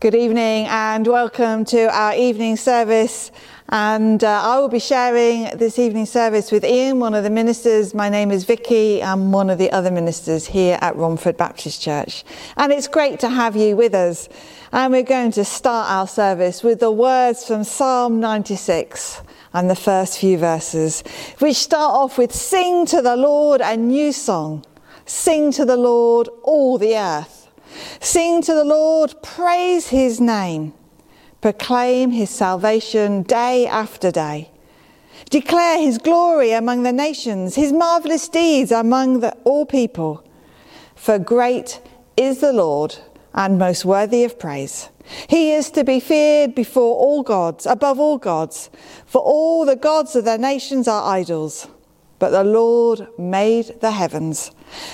Good evening and welcome to our evening service. And uh, I will be sharing this evening service with Ian, one of the ministers. My name is Vicky. I'm one of the other ministers here at Romford Baptist Church. And it's great to have you with us. And we're going to start our service with the words from Psalm 96 and the first few verses, which start off with Sing to the Lord a new song. Sing to the Lord all the earth. Sing to the Lord, praise his name proclaim his salvation day after day. Declare his glory among the nations, his marvelous deeds among the, all people. For great is the Lord and most worthy of praise. He is to be feared before all gods, above all gods, for all the gods of the nations are idols. But the Lord made the heavens.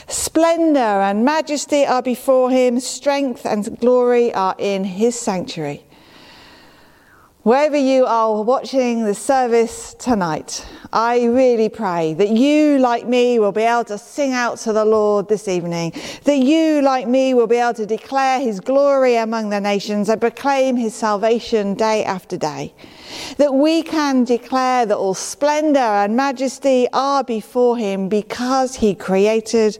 Splendor and majesty are before him, strength and glory are in his sanctuary. Wherever you are watching the service tonight, I really pray that you, like me, will be able to sing out to the Lord this evening. That you, like me, will be able to declare his glory among the nations and proclaim his salvation day after day. That we can declare that all splendor and majesty are before him because he created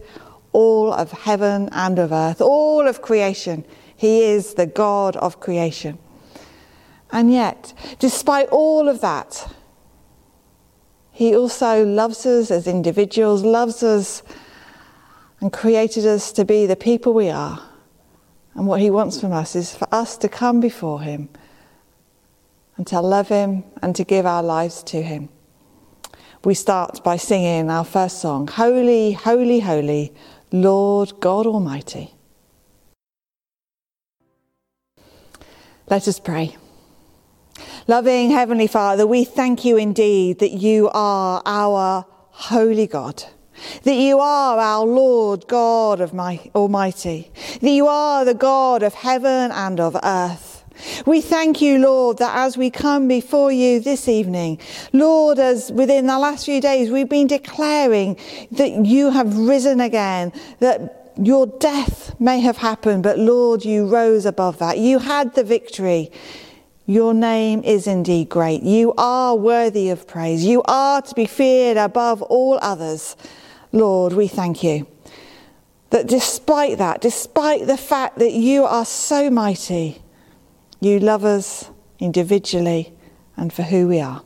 all of heaven and of earth, all of creation. He is the God of creation. And yet, despite all of that, He also loves us as individuals, loves us, and created us to be the people we are. And what He wants from us is for us to come before Him and to love Him and to give our lives to Him. We start by singing our first song Holy, Holy, Holy, Lord God Almighty. Let us pray. Loving Heavenly Father, we thank you indeed that you are our holy God, that you are our Lord God of my Almighty, that you are the God of heaven and of earth. We thank you, Lord, that as we come before you this evening, Lord, as within the last few days we've been declaring that you have risen again, that your death may have happened, but Lord, you rose above that. You had the victory. Your name is indeed great. You are worthy of praise. You are to be feared above all others. Lord, we thank you that despite that, despite the fact that you are so mighty, you love us individually and for who we are.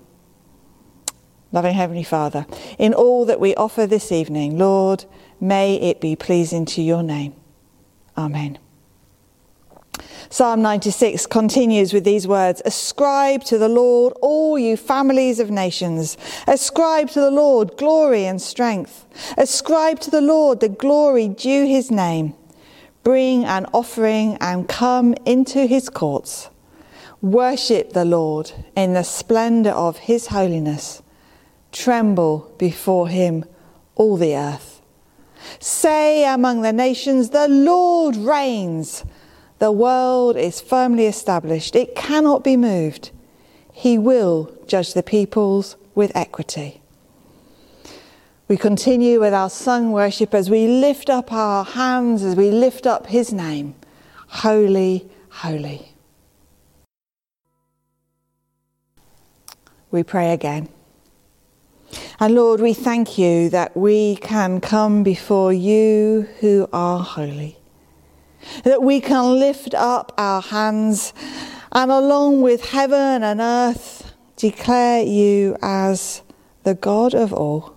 Loving Heavenly Father, in all that we offer this evening, Lord, may it be pleasing to your name. Amen. Psalm 96 continues with these words Ascribe to the Lord, all you families of nations. Ascribe to the Lord glory and strength. Ascribe to the Lord the glory due his name. Bring an offering and come into his courts. Worship the Lord in the splendour of his holiness. Tremble before him, all the earth. Say among the nations, The Lord reigns. The world is firmly established, it cannot be moved. He will judge the peoples with equity. We continue with our sung worship as we lift up our hands, as we lift up His name. Holy, holy. We pray again. And Lord, we thank you that we can come before you who are holy that we can lift up our hands and along with heaven and earth declare you as the God of all.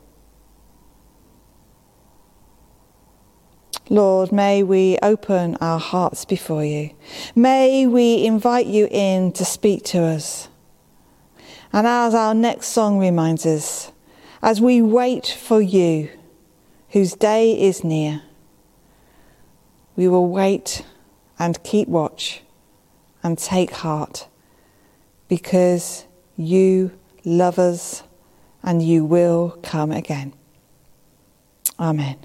Lord, may we open our hearts before you. May we invite you in to speak to us. And as our next song reminds us, as we wait for you, whose day is near, we will wait and keep watch and take heart because you love us and you will come again. Amen.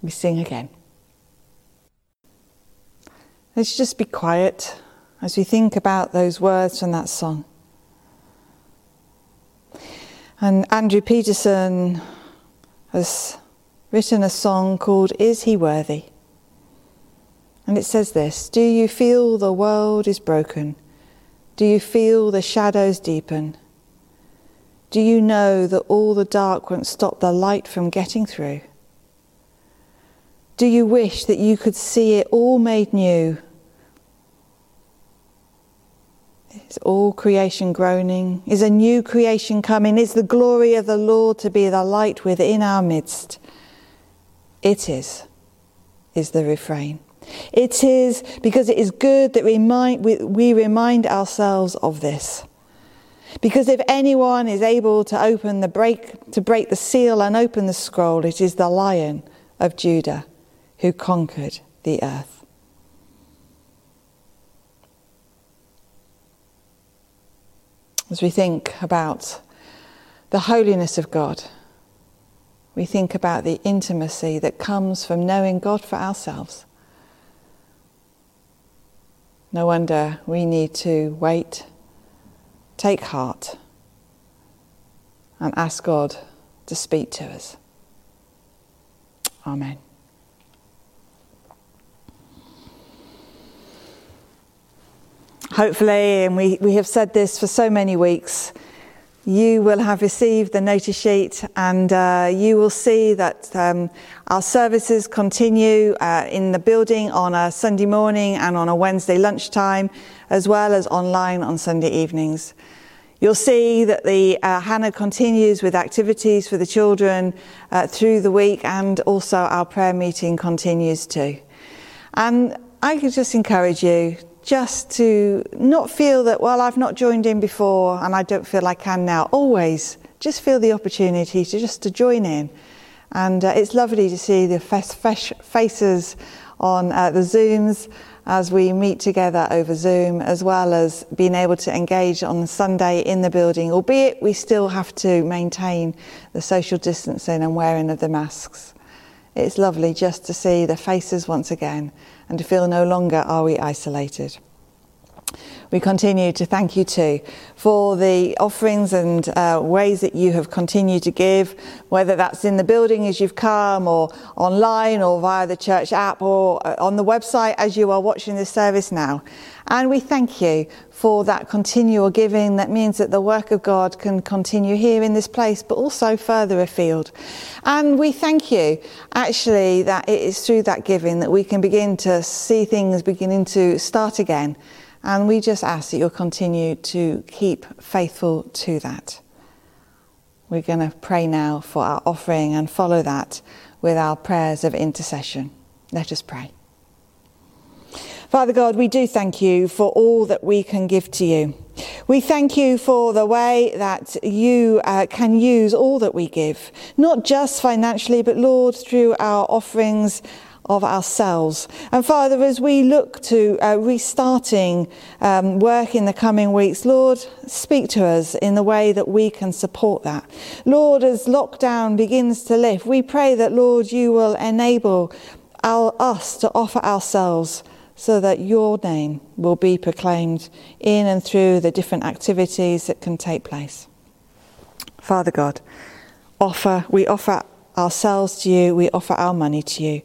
We sing again. Let's just be quiet as we think about those words from that song. And Andrew Peterson has written a song called Is He Worthy? And it says this Do you feel the world is broken? Do you feel the shadows deepen? Do you know that all the dark won't stop the light from getting through? Do you wish that you could see it all made new? Is all creation groaning? Is a new creation coming? Is the glory of the Lord to be the light within our midst? It is, is the refrain. It is because it is good that remind, we, we remind ourselves of this. Because if anyone is able to open the break, to break the seal and open the scroll, it is the Lion of Judah who conquered the earth. As we think about the holiness of God, we think about the intimacy that comes from knowing God for ourselves. No wonder we need to wait, take heart, and ask God to speak to us. Amen. Hopefully, and we, we have said this for so many weeks, you will have received the notice sheet and uh, you will see that um, our services continue uh, in the building on a Sunday morning and on a Wednesday lunchtime, as well as online on Sunday evenings. You'll see that the uh, Hannah continues with activities for the children uh, through the week, and also our prayer meeting continues too. And I could just encourage you just to not feel that, well, I've not joined in before and I don't feel I can now. Always just feel the opportunity to just to join in. And uh, it's lovely to see the fresh faces on uh, the Zooms as we meet together over Zoom, as well as being able to engage on Sunday in the building, albeit we still have to maintain the social distancing and wearing of the masks. It's lovely just to see the faces once again and to feel no longer are we isolated. We continue to thank you too for the offerings and uh, ways that you have continued to give, whether that's in the building as you've come, or online, or via the church app, or uh, on the website as you are watching this service now. And we thank you for that continual giving that means that the work of God can continue here in this place, but also further afield. And we thank you actually that it is through that giving that we can begin to see things beginning to start again. And we just ask that you'll continue to keep faithful to that. We're going to pray now for our offering and follow that with our prayers of intercession. Let us pray. Father God, we do thank you for all that we can give to you. We thank you for the way that you uh, can use all that we give, not just financially, but Lord, through our offerings of ourselves. And Father, as we look to uh, restarting um, work in the coming weeks, Lord, speak to us in the way that we can support that. Lord, as lockdown begins to lift, we pray that, Lord, you will enable our, us to offer ourselves so that your name will be proclaimed in and through the different activities that can take place. Father God, offer we offer ourselves to you, we offer our money to you.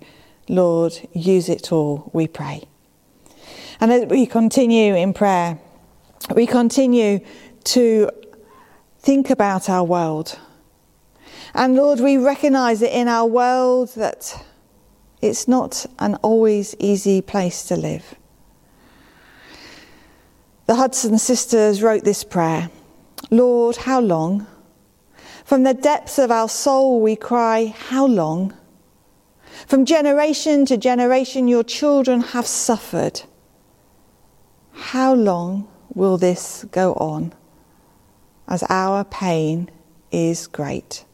Lord, use it all, we pray. And as we continue in prayer, we continue to think about our world. And Lord, we recognize that in our world that it's not an always easy place to live. The Hudson sisters wrote this prayer Lord, how long? From the depths of our soul we cry, How long? From generation to generation, your children have suffered. How long will this go on? As our pain is great.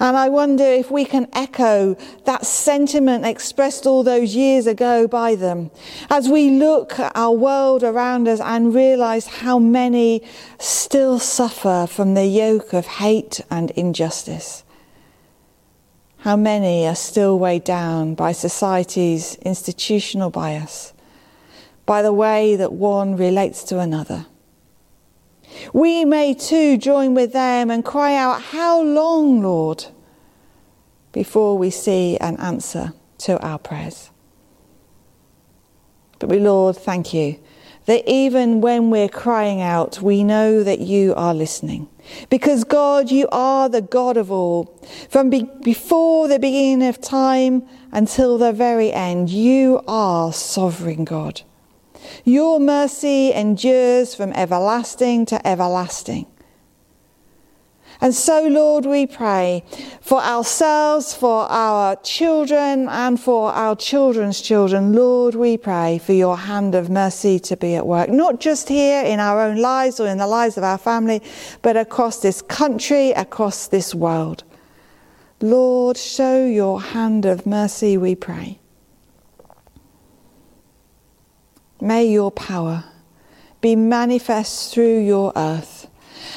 And I wonder if we can echo that sentiment expressed all those years ago by them as we look at our world around us and realize how many still suffer from the yoke of hate and injustice. How many are still weighed down by society's institutional bias, by the way that one relates to another. We may too join with them and cry out, How long, Lord? before we see an answer to our prayers. But we, Lord, thank you that even when we're crying out, we know that you are listening. Because God, you are the God of all. From be- before the beginning of time until the very end, you are sovereign God. Your mercy endures from everlasting to everlasting. And so, Lord, we pray for ourselves, for our children, and for our children's children. Lord, we pray for your hand of mercy to be at work, not just here in our own lives or in the lives of our family, but across this country, across this world. Lord, show your hand of mercy, we pray. May your power be manifest through your earth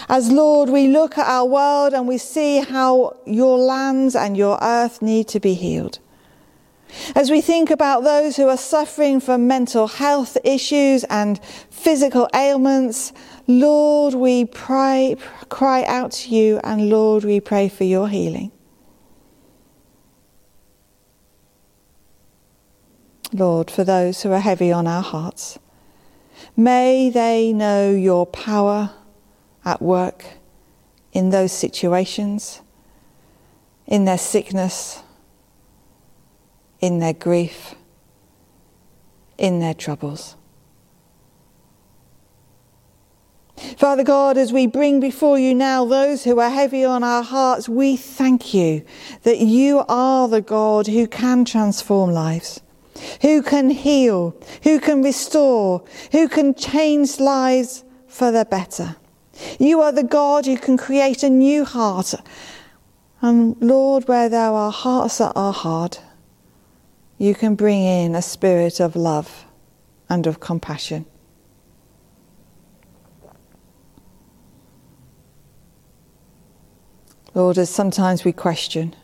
as Lord, we look at our world and we see how your lands and your earth need to be healed. As we think about those who are suffering from mental health issues and physical ailments, Lord, we pray, cry out to you, and Lord, we pray for your healing. Lord, for those who are heavy on our hearts, may they know your power at work, in those situations, in their sickness, in their grief, in their troubles. Father God, as we bring before you now those who are heavy on our hearts, we thank you that you are the God who can transform lives, who can heal, who can restore, who can change lives for the better. You are the God who can create a new heart. And Lord, where there are hearts that are hard, you can bring in a spirit of love and of compassion. Lord, as sometimes we question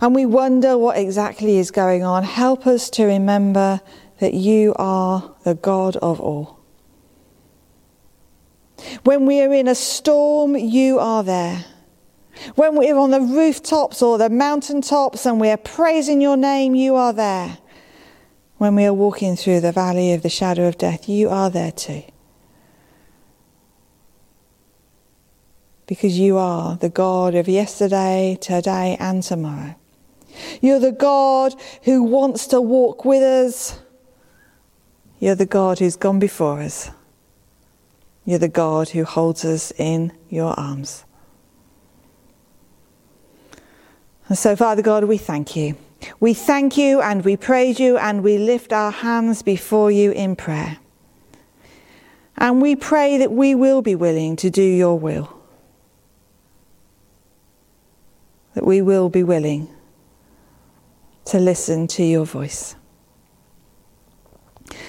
and we wonder what exactly is going on, help us to remember that you are the God of all. When we are in a storm, you are there. When we're on the rooftops or the mountaintops and we are praising your name, you are there. When we are walking through the valley of the shadow of death, you are there too. Because you are the God of yesterday, today, and tomorrow. You're the God who wants to walk with us. You're the God who's gone before us. You're the God who holds us in your arms. And so, Father God, we thank you. We thank you and we praise you and we lift our hands before you in prayer. And we pray that we will be willing to do your will. That we will be willing to listen to your voice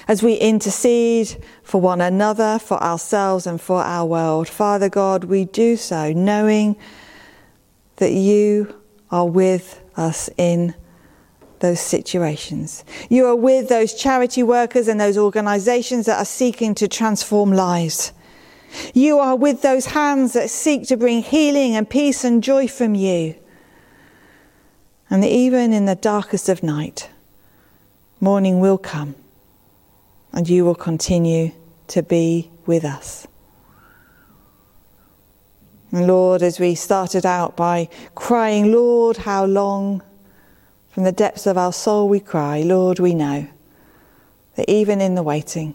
as we intercede for one another, for ourselves, and for our world. Father God, we do so knowing that you are with us in those situations. You are with those charity workers and those organizations that are seeking to transform lives. You are with those hands that seek to bring healing and peace and joy from you. And even in the darkest of night, morning will come and you will continue to be with us. And Lord, as we started out by crying, Lord, how long? From the depths of our soul we cry, Lord, we know that even in the waiting,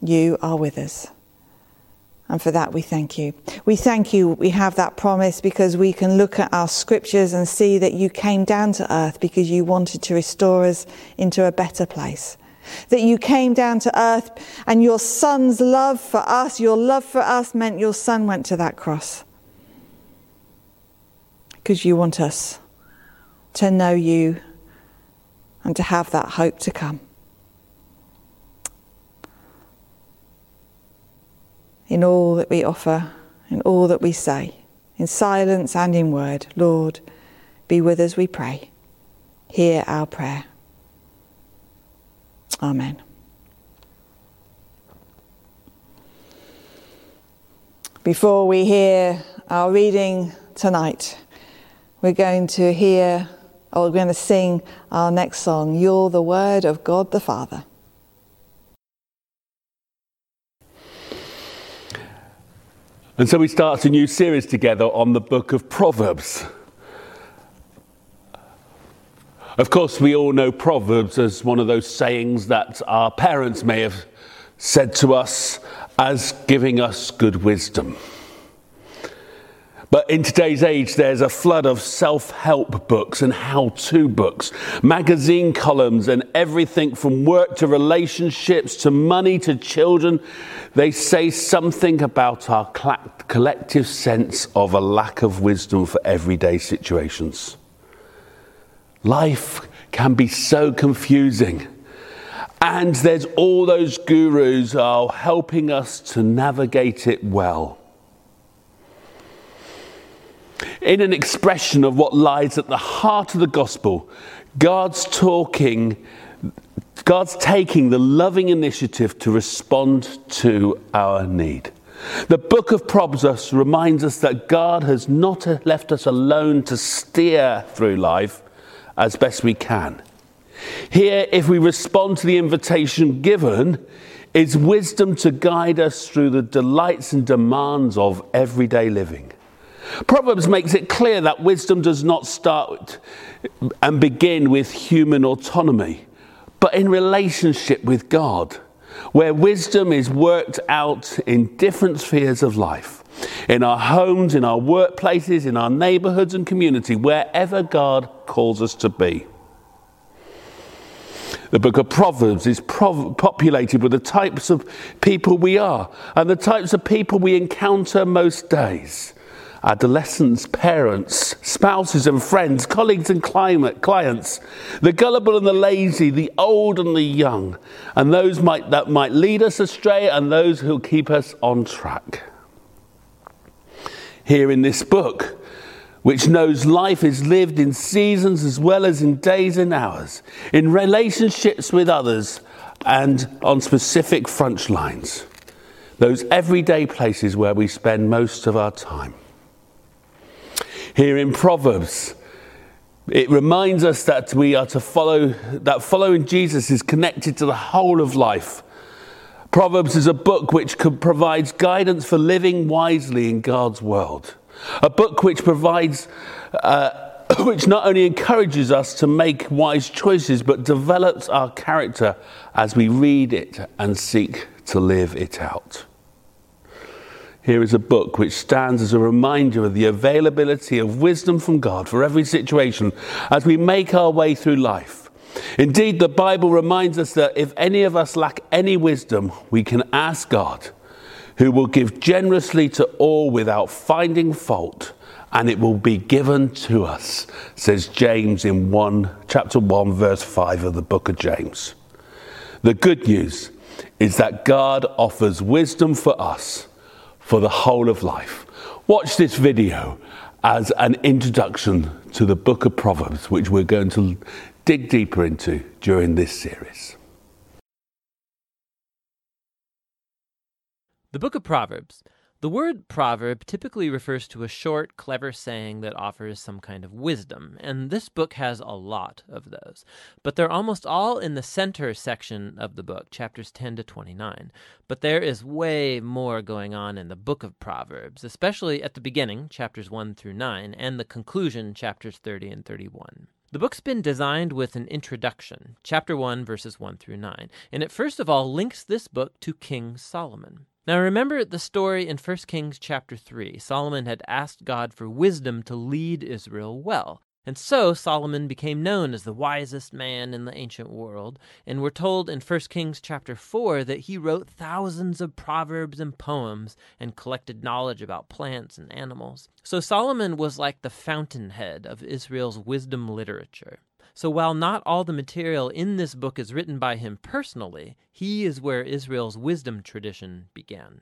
you are with us. And for that we thank you. We thank you we have that promise because we can look at our scriptures and see that you came down to earth because you wanted to restore us into a better place that you came down to earth and your son's love for us, your love for us meant your son went to that cross. Because you want us to know you and to have that hope to come. In all that we offer, in all that we say, in silence and in word, Lord, be with us, we pray. Hear our prayer. Amen. Before we hear our reading tonight, we're going to hear or we're going to sing our next song, You're the Word of God the Father. And so we start a new series together on the book of Proverbs. Of course, we all know Proverbs as one of those sayings that our parents may have said to us as giving us good wisdom. In today's age, there's a flood of self help books and how to books, magazine columns, and everything from work to relationships to money to children. They say something about our collective sense of a lack of wisdom for everyday situations. Life can be so confusing. And there's all those gurus are helping us to navigate it well. In an expression of what lies at the heart of the gospel, God's talking, God's taking the loving initiative to respond to our need. The book of Proverbs reminds us that God has not left us alone to steer through life as best we can. Here, if we respond to the invitation given, is wisdom to guide us through the delights and demands of everyday living. Proverbs makes it clear that wisdom does not start and begin with human autonomy, but in relationship with God, where wisdom is worked out in different spheres of life in our homes, in our workplaces, in our neighborhoods and community, wherever God calls us to be. The book of Proverbs is prov- populated with the types of people we are and the types of people we encounter most days adolescents, parents, spouses and friends, colleagues and climate, clients, the gullible and the lazy, the old and the young, and those might, that might lead us astray and those who'll keep us on track here in this book, which knows life is lived in seasons as well as in days and hours, in relationships with others, and on specific front lines, those everyday places where we spend most of our time. Here in Proverbs, it reminds us that we are to follow, that following Jesus is connected to the whole of life Proverbs is a book which provides guidance for living wisely in God's world. A book which provides, uh, which not only encourages us to make wise choices, but develops our character as we read it and seek to live it out. Here is a book which stands as a reminder of the availability of wisdom from God for every situation as we make our way through life. Indeed, the Bible reminds us that if any of us lack any wisdom, we can ask God, who will give generously to all without finding fault, and it will be given to us, says James in 1, chapter 1, verse 5 of the book of James. The good news is that God offers wisdom for us for the whole of life. Watch this video as an introduction to the book of Proverbs, which we're going to dig deeper into during this series. The book of Proverbs. The word proverb typically refers to a short, clever saying that offers some kind of wisdom, and this book has a lot of those. But they're almost all in the center section of the book, chapters 10 to 29. But there is way more going on in the book of Proverbs, especially at the beginning, chapters 1 through 9, and the conclusion, chapters 30 and 31. The book's been designed with an introduction, chapter 1, verses 1 through 9, and it first of all links this book to King Solomon. Now remember the story in 1 Kings chapter 3. Solomon had asked God for wisdom to lead Israel well. And so Solomon became known as the wisest man in the ancient world, and we're told in 1 Kings chapter 4 that he wrote thousands of proverbs and poems and collected knowledge about plants and animals. So Solomon was like the fountainhead of Israel's wisdom literature. So while not all the material in this book is written by him personally, he is where Israel's wisdom tradition began.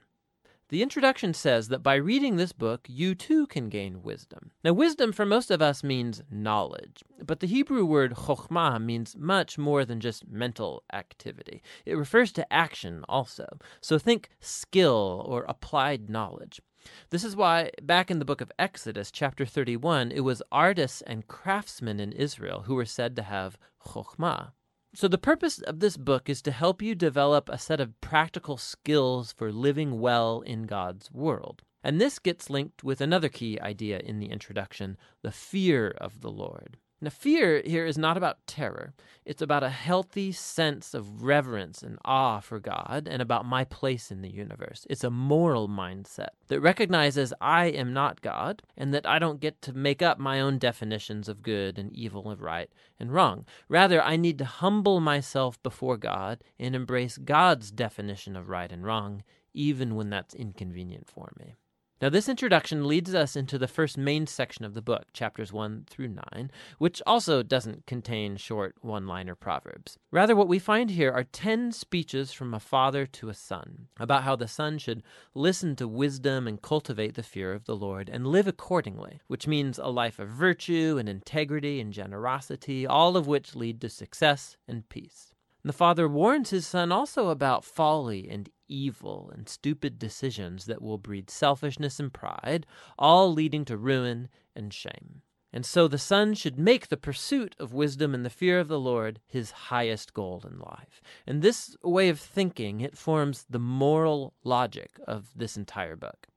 The introduction says that by reading this book, you too can gain wisdom. Now, wisdom for most of us means knowledge, but the Hebrew word chokhmah means much more than just mental activity. It refers to action also. So think skill or applied knowledge. This is why, back in the book of Exodus, chapter 31, it was artists and craftsmen in Israel who were said to have chokhmah. So, the purpose of this book is to help you develop a set of practical skills for living well in God's world. And this gets linked with another key idea in the introduction the fear of the Lord. Now, fear here is not about terror. It's about a healthy sense of reverence and awe for God and about my place in the universe. It's a moral mindset that recognizes I am not God and that I don't get to make up my own definitions of good and evil and right and wrong. Rather, I need to humble myself before God and embrace God's definition of right and wrong, even when that's inconvenient for me. Now, this introduction leads us into the first main section of the book, chapters 1 through 9, which also doesn't contain short one liner proverbs. Rather, what we find here are 10 speeches from a father to a son about how the son should listen to wisdom and cultivate the fear of the Lord and live accordingly, which means a life of virtue and integrity and generosity, all of which lead to success and peace. The father warns his son also about folly and evil and stupid decisions that will breed selfishness and pride, all leading to ruin and shame. And so the son should make the pursuit of wisdom and the fear of the Lord his highest goal in life. And this way of thinking, it forms the moral logic of this entire book.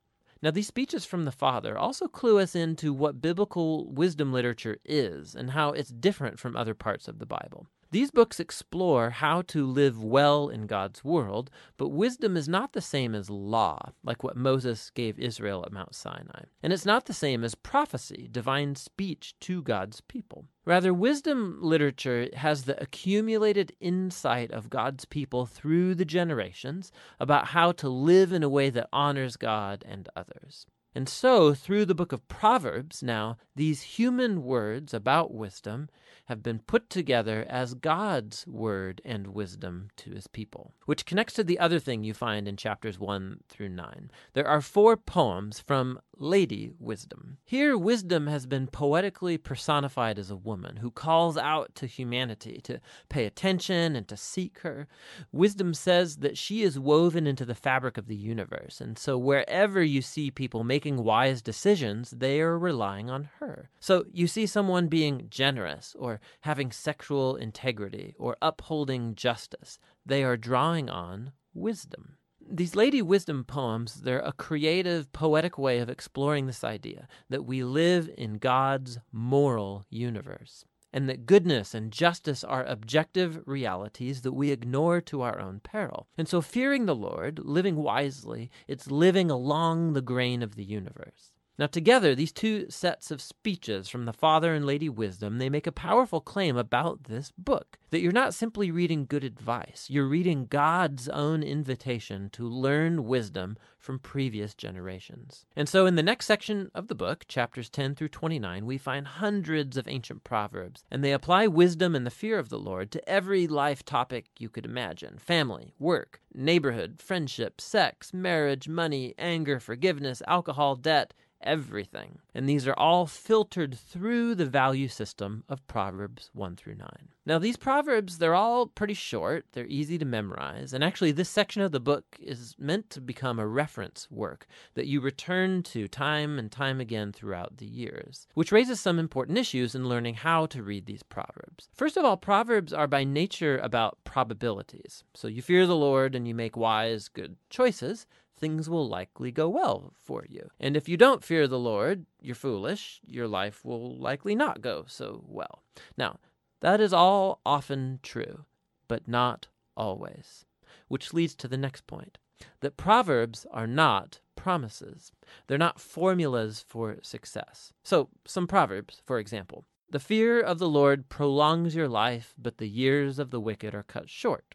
Now, these speeches from the Father also clue us into what biblical wisdom literature is and how it's different from other parts of the Bible. These books explore how to live well in God's world, but wisdom is not the same as law, like what Moses gave Israel at Mount Sinai. And it's not the same as prophecy, divine speech to God's people. Rather, wisdom literature has the accumulated insight of God's people through the generations about how to live in a way that honors God and others. And so, through the book of Proverbs, now, these human words about wisdom have been put together as God's word and wisdom to his people, which connects to the other thing you find in chapters 1 through 9. There are four poems from Lady Wisdom. Here, wisdom has been poetically personified as a woman who calls out to humanity to pay attention and to seek her. Wisdom says that she is woven into the fabric of the universe, and so wherever you see people making wise decisions, they are relying on her. So you see someone being generous or having sexual integrity or upholding justice, they are drawing on wisdom. These Lady Wisdom poems, they're a creative, poetic way of exploring this idea that we live in God's moral universe, and that goodness and justice are objective realities that we ignore to our own peril. And so, fearing the Lord, living wisely, it's living along the grain of the universe. Now, together, these two sets of speeches from the Father and Lady Wisdom, they make a powerful claim about this book. That you're not simply reading good advice, you're reading God's own invitation to learn wisdom from previous generations. And so, in the next section of the book, chapters 10 through 29, we find hundreds of ancient proverbs, and they apply wisdom and the fear of the Lord to every life topic you could imagine family, work, neighborhood, friendship, sex, marriage, money, anger, forgiveness, alcohol, debt everything. And these are all filtered through the value system of Proverbs 1 through 9. Now, these Proverbs, they're all pretty short, they're easy to memorize, and actually, this section of the book is meant to become a reference work that you return to time and time again throughout the years, which raises some important issues in learning how to read these Proverbs. First of all, Proverbs are by nature about probabilities. So you fear the Lord and you make wise, good choices things will likely go well for you. And if you don't fear the Lord, you're foolish, your life will likely not go so well. Now, that is all often true, but not always. Which leads to the next point that Proverbs are not promises, they're not formulas for success. So, some Proverbs, for example. The fear of the Lord prolongs your life, but the years of the wicked are cut short.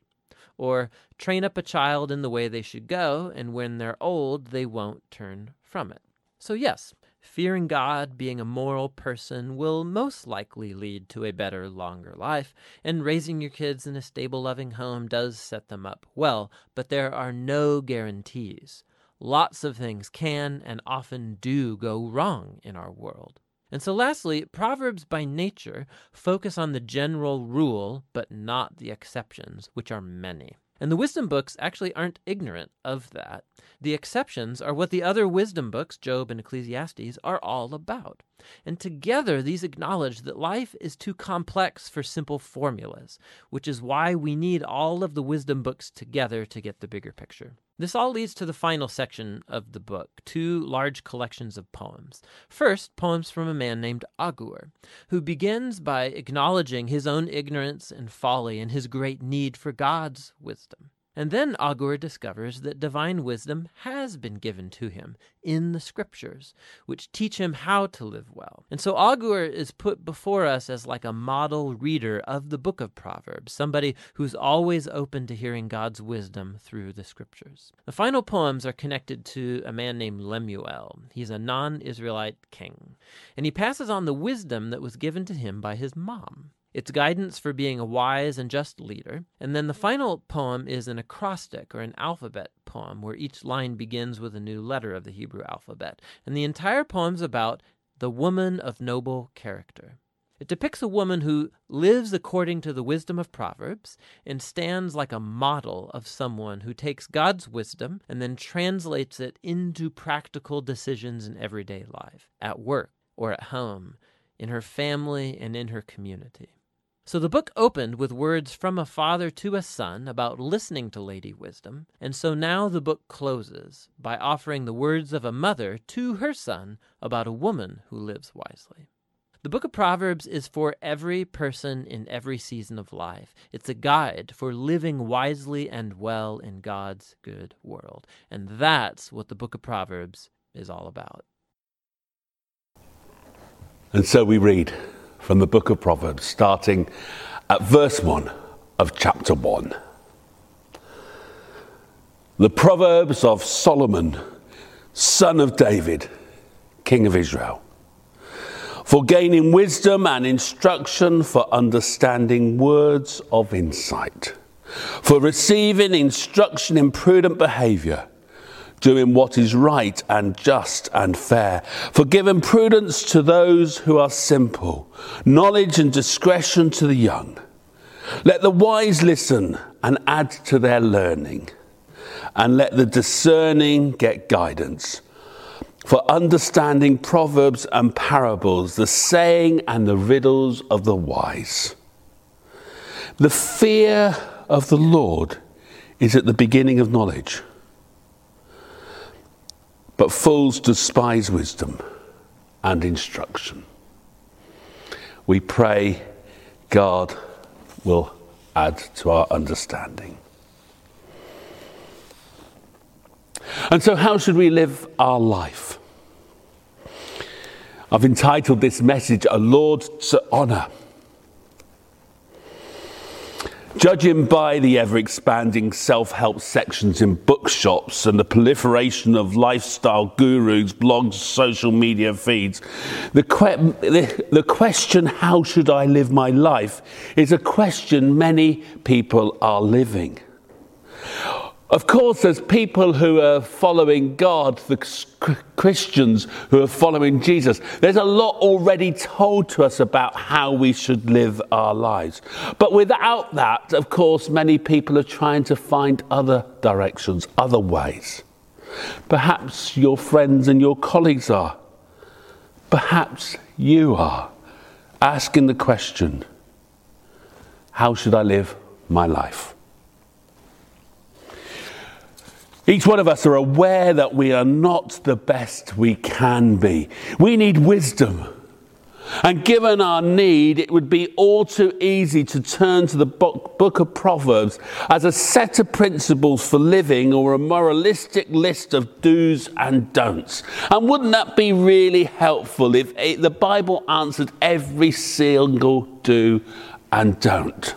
Or train up a child in the way they should go, and when they're old, they won't turn from it. So, yes, fearing God, being a moral person, will most likely lead to a better, longer life, and raising your kids in a stable, loving home does set them up well, but there are no guarantees. Lots of things can and often do go wrong in our world. And so, lastly, Proverbs by nature focus on the general rule, but not the exceptions, which are many. And the wisdom books actually aren't ignorant of that. The exceptions are what the other wisdom books, Job and Ecclesiastes, are all about. And together, these acknowledge that life is too complex for simple formulas, which is why we need all of the wisdom books together to get the bigger picture. This all leads to the final section of the book two large collections of poems. First, poems from a man named Agur, who begins by acknowledging his own ignorance and folly and his great need for God's wisdom. And then Agur discovers that divine wisdom has been given to him in the scriptures, which teach him how to live well. And so Agur is put before us as like a model reader of the book of Proverbs, somebody who's always open to hearing God's wisdom through the scriptures. The final poems are connected to a man named Lemuel. He's a non Israelite king, and he passes on the wisdom that was given to him by his mom. It's guidance for being a wise and just leader. And then the final poem is an acrostic or an alphabet poem where each line begins with a new letter of the Hebrew alphabet. And the entire poem's about the woman of noble character. It depicts a woman who lives according to the wisdom of Proverbs and stands like a model of someone who takes God's wisdom and then translates it into practical decisions in everyday life, at work or at home, in her family and in her community. So the book opened with words from a father to a son about listening to Lady Wisdom, and so now the book closes by offering the words of a mother to her son about a woman who lives wisely. The book of Proverbs is for every person in every season of life. It's a guide for living wisely and well in God's good world. And that's what the book of Proverbs is all about. And so we read from the book of Proverbs, starting at verse 1 of chapter 1. The Proverbs of Solomon, son of David, king of Israel. For gaining wisdom and instruction, for understanding words of insight, for receiving instruction in prudent behavior doing what is right and just and fair, for giving prudence to those who are simple, knowledge and discretion to the young. Let the wise listen and add to their learning, and let the discerning get guidance. For understanding proverbs and parables, the saying and the riddles of the wise. The fear of the Lord is at the beginning of knowledge but fools despise wisdom and instruction. We pray God will add to our understanding. And so, how should we live our life? I've entitled this message A Lord to Honour. Judging by the ever expanding self help sections in bookshops and the proliferation of lifestyle gurus, blogs, social media feeds, the, que- the, the question, how should I live my life, is a question many people are living. Of course, there's people who are following God, the Christians who are following Jesus. There's a lot already told to us about how we should live our lives. But without that, of course, many people are trying to find other directions, other ways. Perhaps your friends and your colleagues are. Perhaps you are asking the question how should I live my life? Each one of us are aware that we are not the best we can be. We need wisdom. And given our need, it would be all too easy to turn to the book, book, of Proverbs as a set of principles for living or a moralistic list of do's and don'ts. And wouldn't that be really helpful if it, the Bible answered every single do and don't?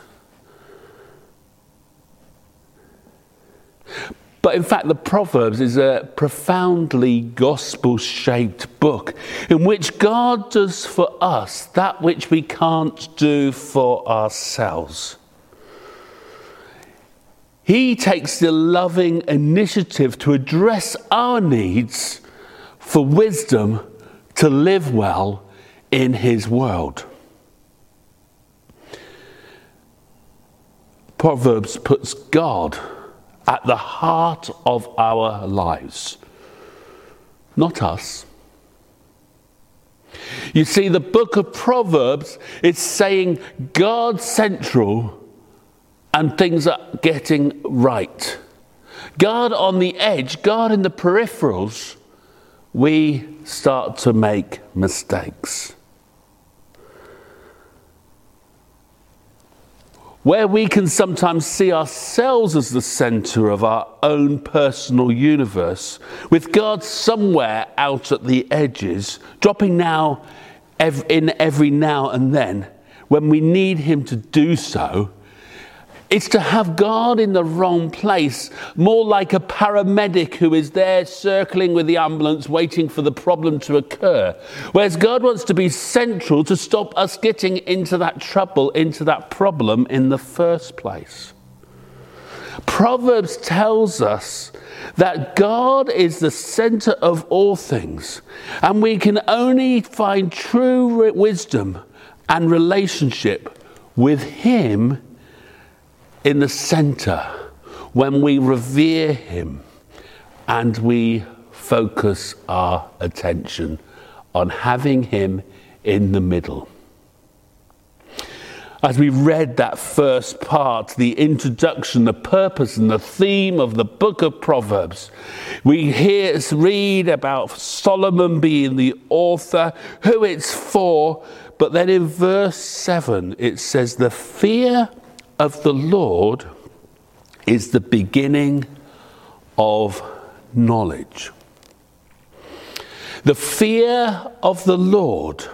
But in fact, the Proverbs is a profoundly gospel shaped book in which God does for us that which we can't do for ourselves. He takes the loving initiative to address our needs for wisdom to live well in His world. Proverbs puts God at the heart of our lives, not us. You see, the book of Proverbs is saying God central and things are getting right. God on the edge, God in the peripherals, we start to make mistakes. Where we can sometimes see ourselves as the center of our own personal universe, with God somewhere out at the edges, dropping now in every now and then when we need Him to do so it's to have God in the wrong place, more like a paramedic who is there circling with the ambulance waiting for the problem to occur. Whereas God wants to be central to stop us getting into that trouble, into that problem in the first place. Proverbs tells us that God is the center of all things, and we can only find true wisdom and relationship with Him in the center when we revere Him and we focus our attention on having Him in the middle. As we read that first part, the introduction, the purpose, and the theme of the book of Proverbs, we hear read about Solomon being the author, who it's for, but then in verse 7 it says, The fear of the Lord is the beginning of knowledge. The fear of the Lord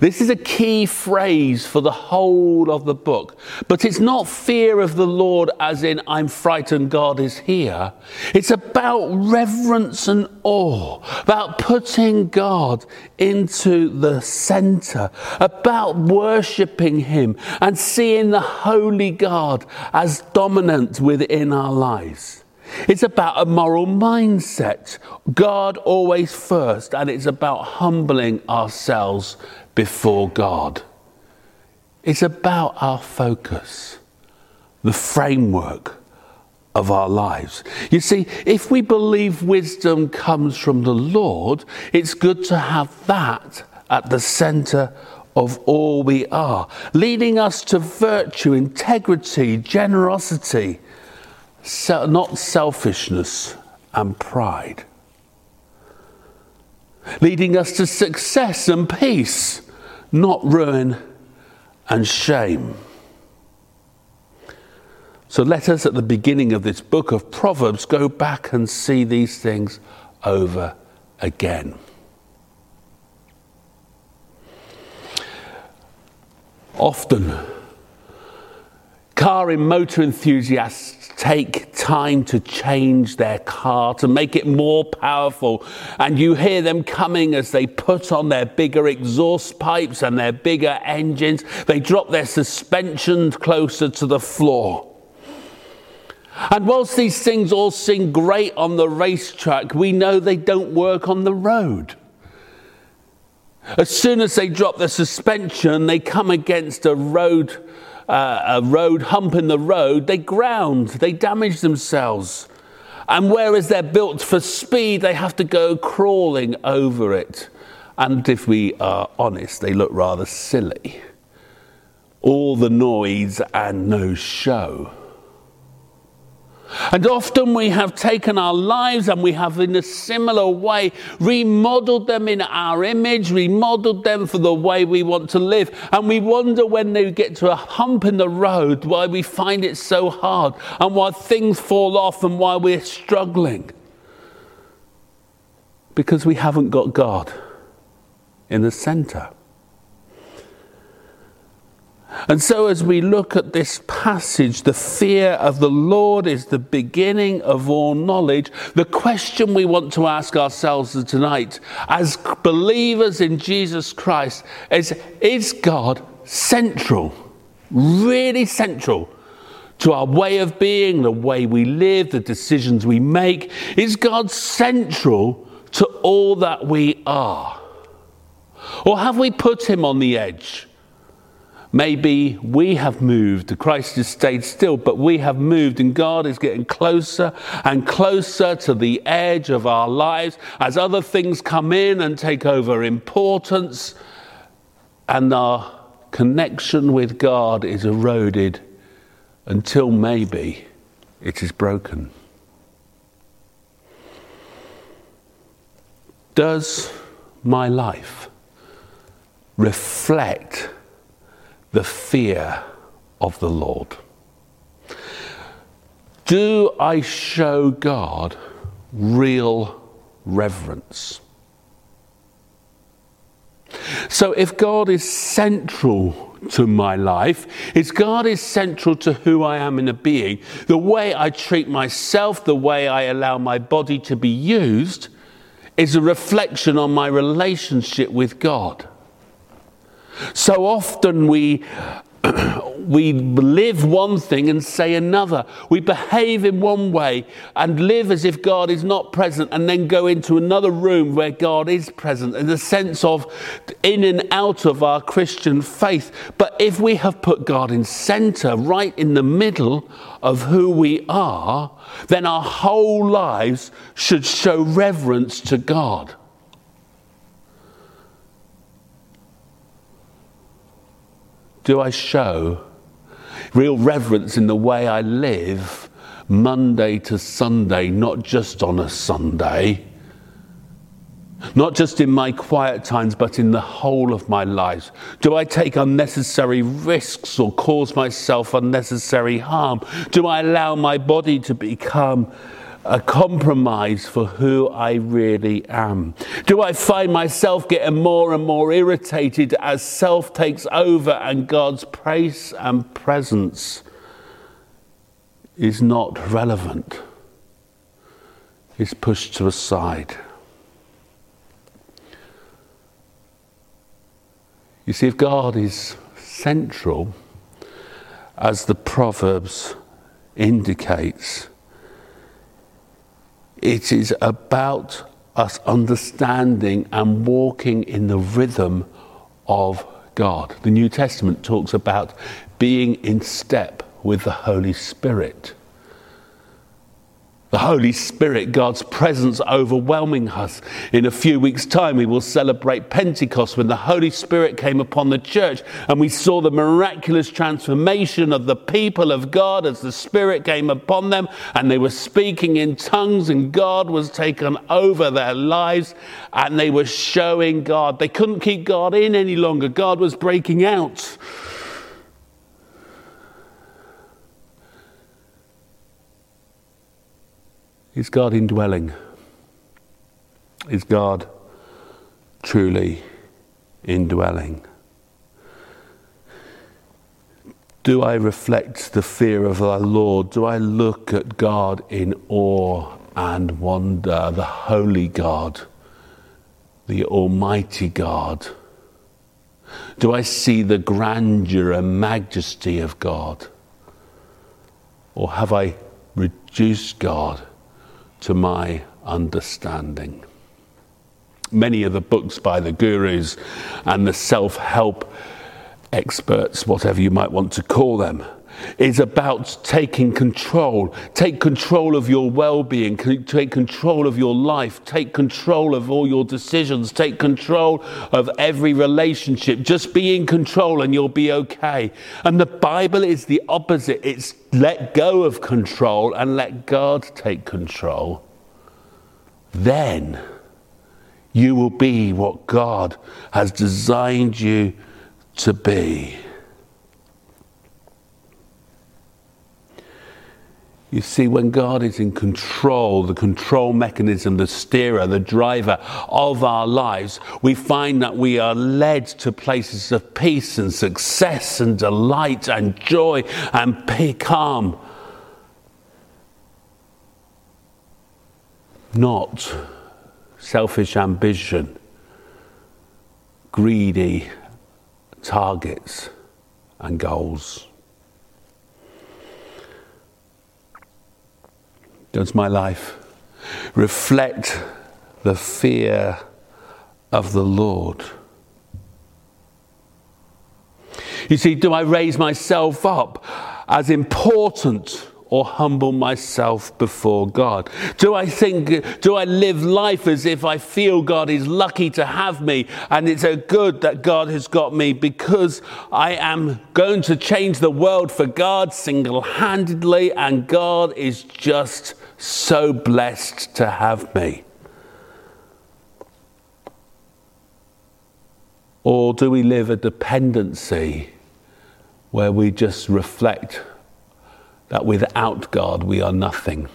this is a key phrase for the whole of the book. But it's not fear of the Lord as in, I'm frightened God is here. It's about reverence and awe, about putting God into the center, about worshipping Him and seeing the holy God as dominant within our lives. It's about a moral mindset. God always first, and it's about humbling ourselves before God. It's about our focus, the framework of our lives. You see, if we believe wisdom comes from the Lord, it's good to have that at the center of all we are, leading us to virtue, integrity, generosity, not selfishness and pride, leading us to success and peace not ruin and shame. So let us, at the beginning of this book of Proverbs, go back and see these things over again. Often, car and motor enthusiasts take time to change their car, to make it more powerful. And you hear them coming as they put on their bigger exhaust pipes and their bigger engines. They drop their suspension closer to the floor. And whilst these things all seem great on the racetrack, we know they don't work on the road. As soon as they drop the suspension, they come against a road uh, a road hump in the road, they ground, they damage themselves. And whereas they're built for speed, they have to go crawling over it. And if we are honest, they look rather silly. All the noise and no show. And often we have taken our lives and we have, in a similar way, remodeled them in our image, remodeled them for the way we want to live. And we wonder when they get to a hump in the road why we find it so hard and why things fall off and why we're struggling. Because we haven't got God in the center. And so, as we look at this passage, the fear of the Lord is the beginning of all knowledge. The question we want to ask ourselves tonight, as believers in Jesus Christ, is Is God central? Really central to our way of being, the way we live, the decisions we make? Is God central to all that we are? Or have we put him on the edge? Maybe we have moved, Christ has stayed still, but we have moved, and God is getting closer and closer to the edge of our lives as other things come in and take over importance, and our connection with God is eroded until maybe it is broken. Does my life reflect the fear of the Lord? Do I show God real reverence? So, if God is central to my life, if God is central to who I am in a being, the way I treat myself, the way I allow my body to be used, is a reflection on my relationship with God. So often we we live one thing and say another. We behave in one way and live as if God is not present, and then go into another room where God is present, in the sense of in and out of our Christian faith. But if we have put God in center, right in the middle of who we are, then our whole lives should show reverence to God. Do I show real reverence in the way I live Monday to Sunday, not just on a Sunday? Not just in my quiet times, but in the whole of my life? Do I take unnecessary risks or cause myself unnecessary harm? Do I allow my body to become a compromise for who I really am? Do I find myself getting more and more irritated as self takes over and God's praise and presence is not relevant? Is pushed to a side. You see, if God is central, as the Proverbs indicates, it is about us understanding and walking in the rhythm of God. The New Testament talks about being in step with the Holy Spirit the Holy Spirit, God's presence overwhelming us. In a few weeks' time, we will celebrate Pentecost when the Holy Spirit came upon the church and we saw the miraculous transformation of the people of God as the Spirit came upon them and they were speaking in tongues and God was taken over their lives and they were showing God. They couldn't keep God in any longer, God was breaking out. Is God indwelling? Is God truly indwelling? Do I reflect the fear of our Lord? Do I look at God in awe and wonder, the holy God, the almighty God? Do I see the grandeur and majesty of God? Or have I reduced God to my understanding. Many of the books by the gurus and the self help experts, whatever you might want to call them, is about taking control. Take control of your well being, take control of your life, take control of all your decisions, take control of every relationship. Just be in control and you'll be okay. And the Bible is the opposite it's let go of control and let God take control. Then you will be what God has designed you to be. You see, when God is in control, the control mechanism, the steerer, the driver of our lives, we find that we are led to places of peace and success and delight and joy and calm. Not selfish ambition, greedy targets and goals. Does my life reflect the fear of the Lord? You see, do I raise myself up as important or humble myself before God? Do I think, do I live life as if I feel God is lucky to have me and it's a good that God has got me because I am going to change the world for God single handedly and God is just so blessed to have me? Or do we live a dependency where we just reflect that without God we are nothing?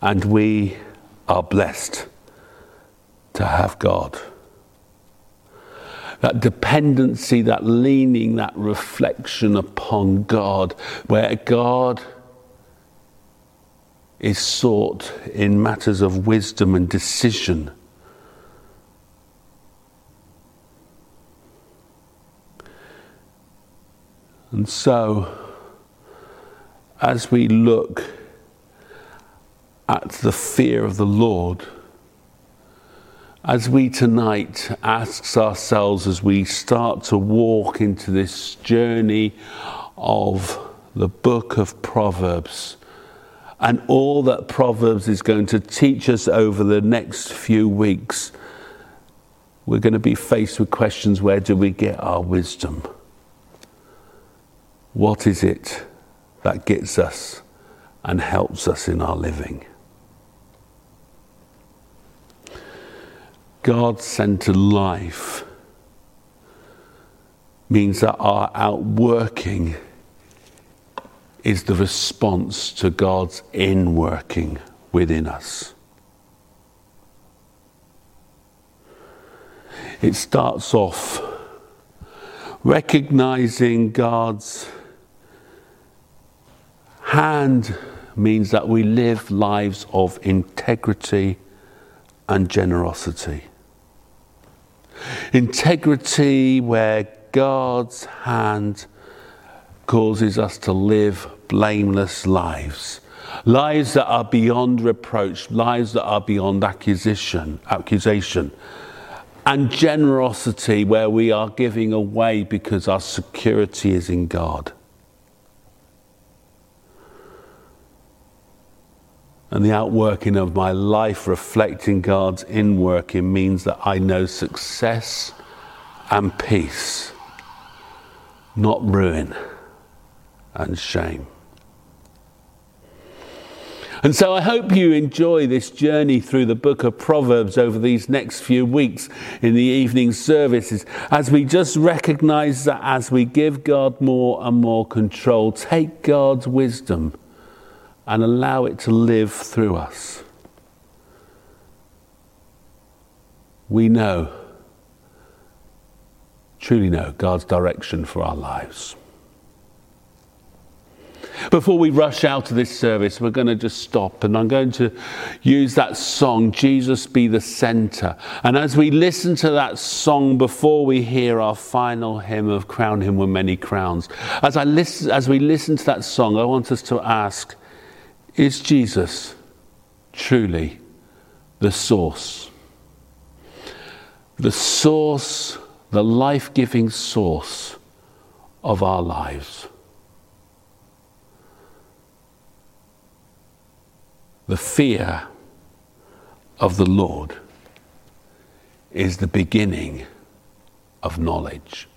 And we are blessed to have God. That dependency, that leaning, that reflection upon God, where God is sought in matters of wisdom and decision. And so, as we look at the fear of the Lord, as we tonight ask ourselves as we start to walk into this journey of the book of Proverbs and all that Proverbs is going to teach us over the next few weeks, we're going to be faced with questions where do we get our wisdom? What is it that gets us and helps us in our living? God centered life means that our outworking is the response to God's inworking within us. It starts off recognizing God's Hand means that we live lives of integrity and generosity. Integrity, where God's hand causes us to live blameless lives. Lives that are beyond reproach, lives that are beyond accusation, accusation. And generosity, where we are giving away because our security is in God. and the outworking of my life reflecting God's inworking means that I know success and peace, not ruin and shame. And so I hope you enjoy this journey through the book of Proverbs over these next few weeks in the evening services as we just recognize that as we give God more and more control, take God's wisdom and allow it to live through us. We know, truly know, God's direction for our lives. Before we rush out of this service, we're going to just stop and I'm going to use that song, Jesus Be the Center. And as we listen to that song before we hear our final hymn of Crown Him with Many Crowns, as, I listen, as we listen to that song, I want us to ask, is Jesus truly the source? The source, the life giving source of our lives. The fear of the Lord is the beginning of knowledge.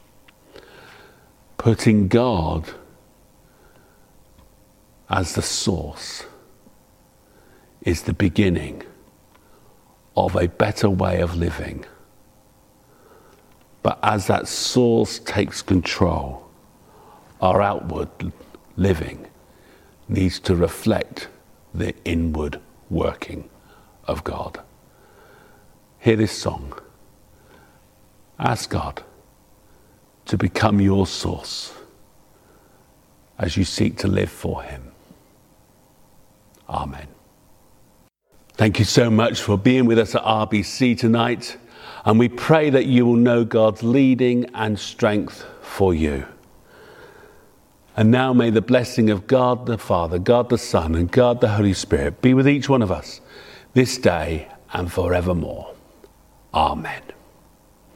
Putting God as the source is the beginning of a better way of living. But as that source takes control, our outward living needs to reflect the inward working of God. Hear this song. Ask God to become your source as you seek to live for Him. Amen. Thank you so much for being with us at RBC tonight. And we pray that you will know God's leading and strength for you. And now may the blessing of God the Father, God the Son, and God the Holy Spirit be with each one of us this day and forevermore. Amen.